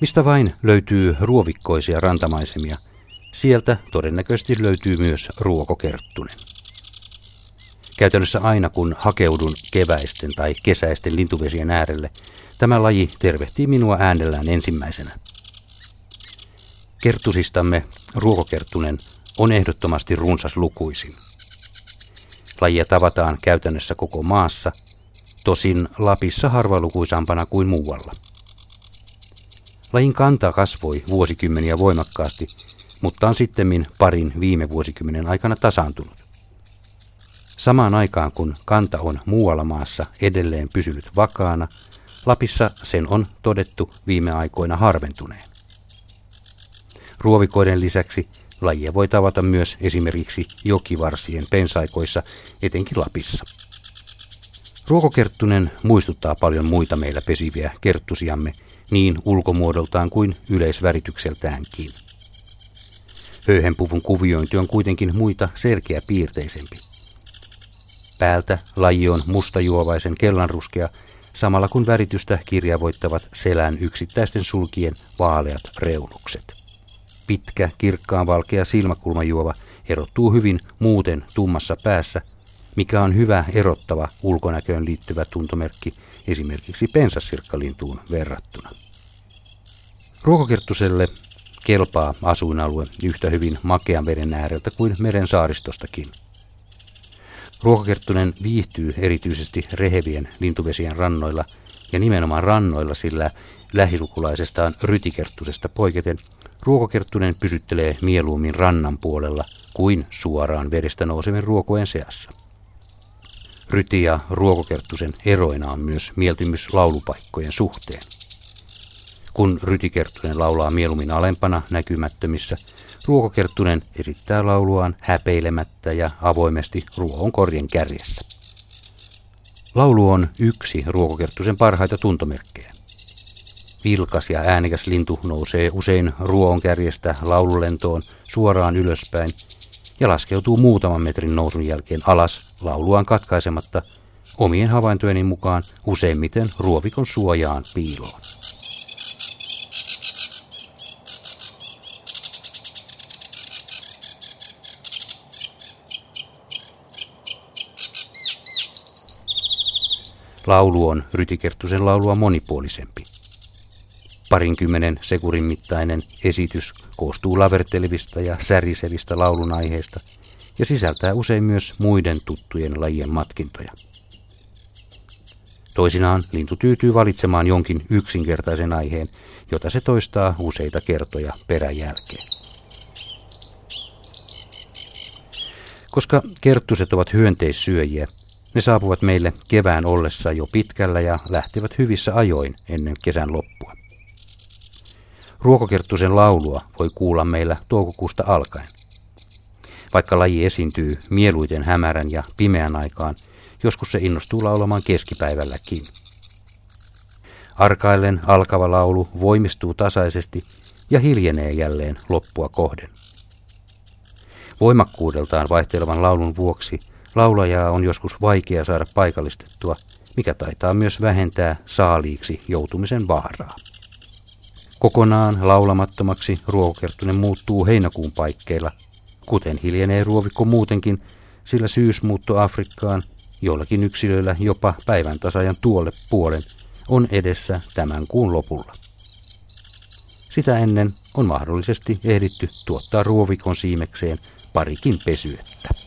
Mistä vain löytyy ruovikkoisia rantamaisemia, sieltä todennäköisesti löytyy myös ruokokerttunen. Käytännössä aina kun hakeudun keväisten tai kesäisten lintuvesien äärelle, tämä laji tervehtii minua äänellään ensimmäisenä. Kertusistamme ruokokerttunen on ehdottomasti runsas lukuisin. Lajia tavataan käytännössä koko maassa, tosin Lapissa harvalukuisampana kuin muualla. Lajin kanta kasvoi vuosikymmeniä voimakkaasti, mutta on sittemmin parin viime vuosikymmenen aikana tasaantunut. Samaan aikaan kun kanta on muualla maassa edelleen pysynyt vakaana, Lapissa sen on todettu viime aikoina harventuneen. Ruovikoiden lisäksi lajia voi tavata myös esimerkiksi jokivarsien pensaikoissa, etenkin Lapissa. Ruokokerttunen muistuttaa paljon muita meillä pesiviä kerttusiamme niin ulkomuodoltaan kuin yleisväritykseltäänkin. Höyhenpuvun kuviointi on kuitenkin muita selkeä piirteisempi. Päältä laji on mustajuovaisen kellanruskea, samalla kun väritystä kirjavoittavat selän yksittäisten sulkien vaaleat reunukset. Pitkä, kirkkaan valkea silmäkulmajuova erottuu hyvin muuten tummassa päässä, mikä on hyvä erottava ulkonäköön liittyvä tuntomerkki esimerkiksi pensassirkkalintuun verrattuna. Ruokokerttuselle kelpaa asuinalue yhtä hyvin makean veden ääreltä kuin meren saaristostakin – Ruokakerttunen viihtyy erityisesti rehevien lintuvesien rannoilla ja nimenomaan rannoilla, sillä lähisukulaisestaan rytikerttusesta poiketen ruokokerttunen pysyttelee mieluummin rannan puolella kuin suoraan vedestä nousevien ruokojen seassa. Ryti ja ruokokerttusen eroina on myös mieltymys laulupaikkojen suhteen. Kun rytikerttunen laulaa mieluummin alempana näkymättömissä, Ruokokerttunen esittää lauluaan häpeilemättä ja avoimesti ruohon korjen kärjessä. Laulu on yksi ruokokerttusen parhaita tuntomerkkejä. Vilkas ja äänekäs lintu nousee usein ruohon kärjestä laululentoon suoraan ylöspäin ja laskeutuu muutaman metrin nousun jälkeen alas lauluaan katkaisematta omien havaintojeni mukaan useimmiten ruovikon suojaan piiloon. Laulu on Rytikerttusen laulua monipuolisempi. Parinkymmenen sekurin mittainen esitys koostuu lavertelevista ja särisevistä laulun aiheista ja sisältää usein myös muiden tuttujen lajien matkintoja. Toisinaan lintu tyytyy valitsemaan jonkin yksinkertaisen aiheen, jota se toistaa useita kertoja peräjälkeen. Koska kerttuset ovat hyönteissyöjiä, ne saapuvat meille kevään ollessa jo pitkällä ja lähtevät hyvissä ajoin ennen kesän loppua. Ruokokerttusen laulua voi kuulla meillä toukokuusta alkaen. Vaikka laji esiintyy mieluiten hämärän ja pimeän aikaan, joskus se innostuu laulamaan keskipäivälläkin. Arkaillen alkava laulu voimistuu tasaisesti ja hiljenee jälleen loppua kohden. Voimakkuudeltaan vaihtelevan laulun vuoksi – Laulajaa on joskus vaikea saada paikallistettua, mikä taitaa myös vähentää saaliiksi joutumisen vaaraa. Kokonaan laulamattomaksi ruokokerttunen muuttuu heinäkuun paikkeilla, kuten hiljenee ruovikko muutenkin, sillä syysmuutto Afrikkaan, joillakin yksilöillä jopa päivän tasajan tuolle puolen, on edessä tämän kuun lopulla. Sitä ennen on mahdollisesti ehditty tuottaa ruovikon siimekseen parikin pesyettä.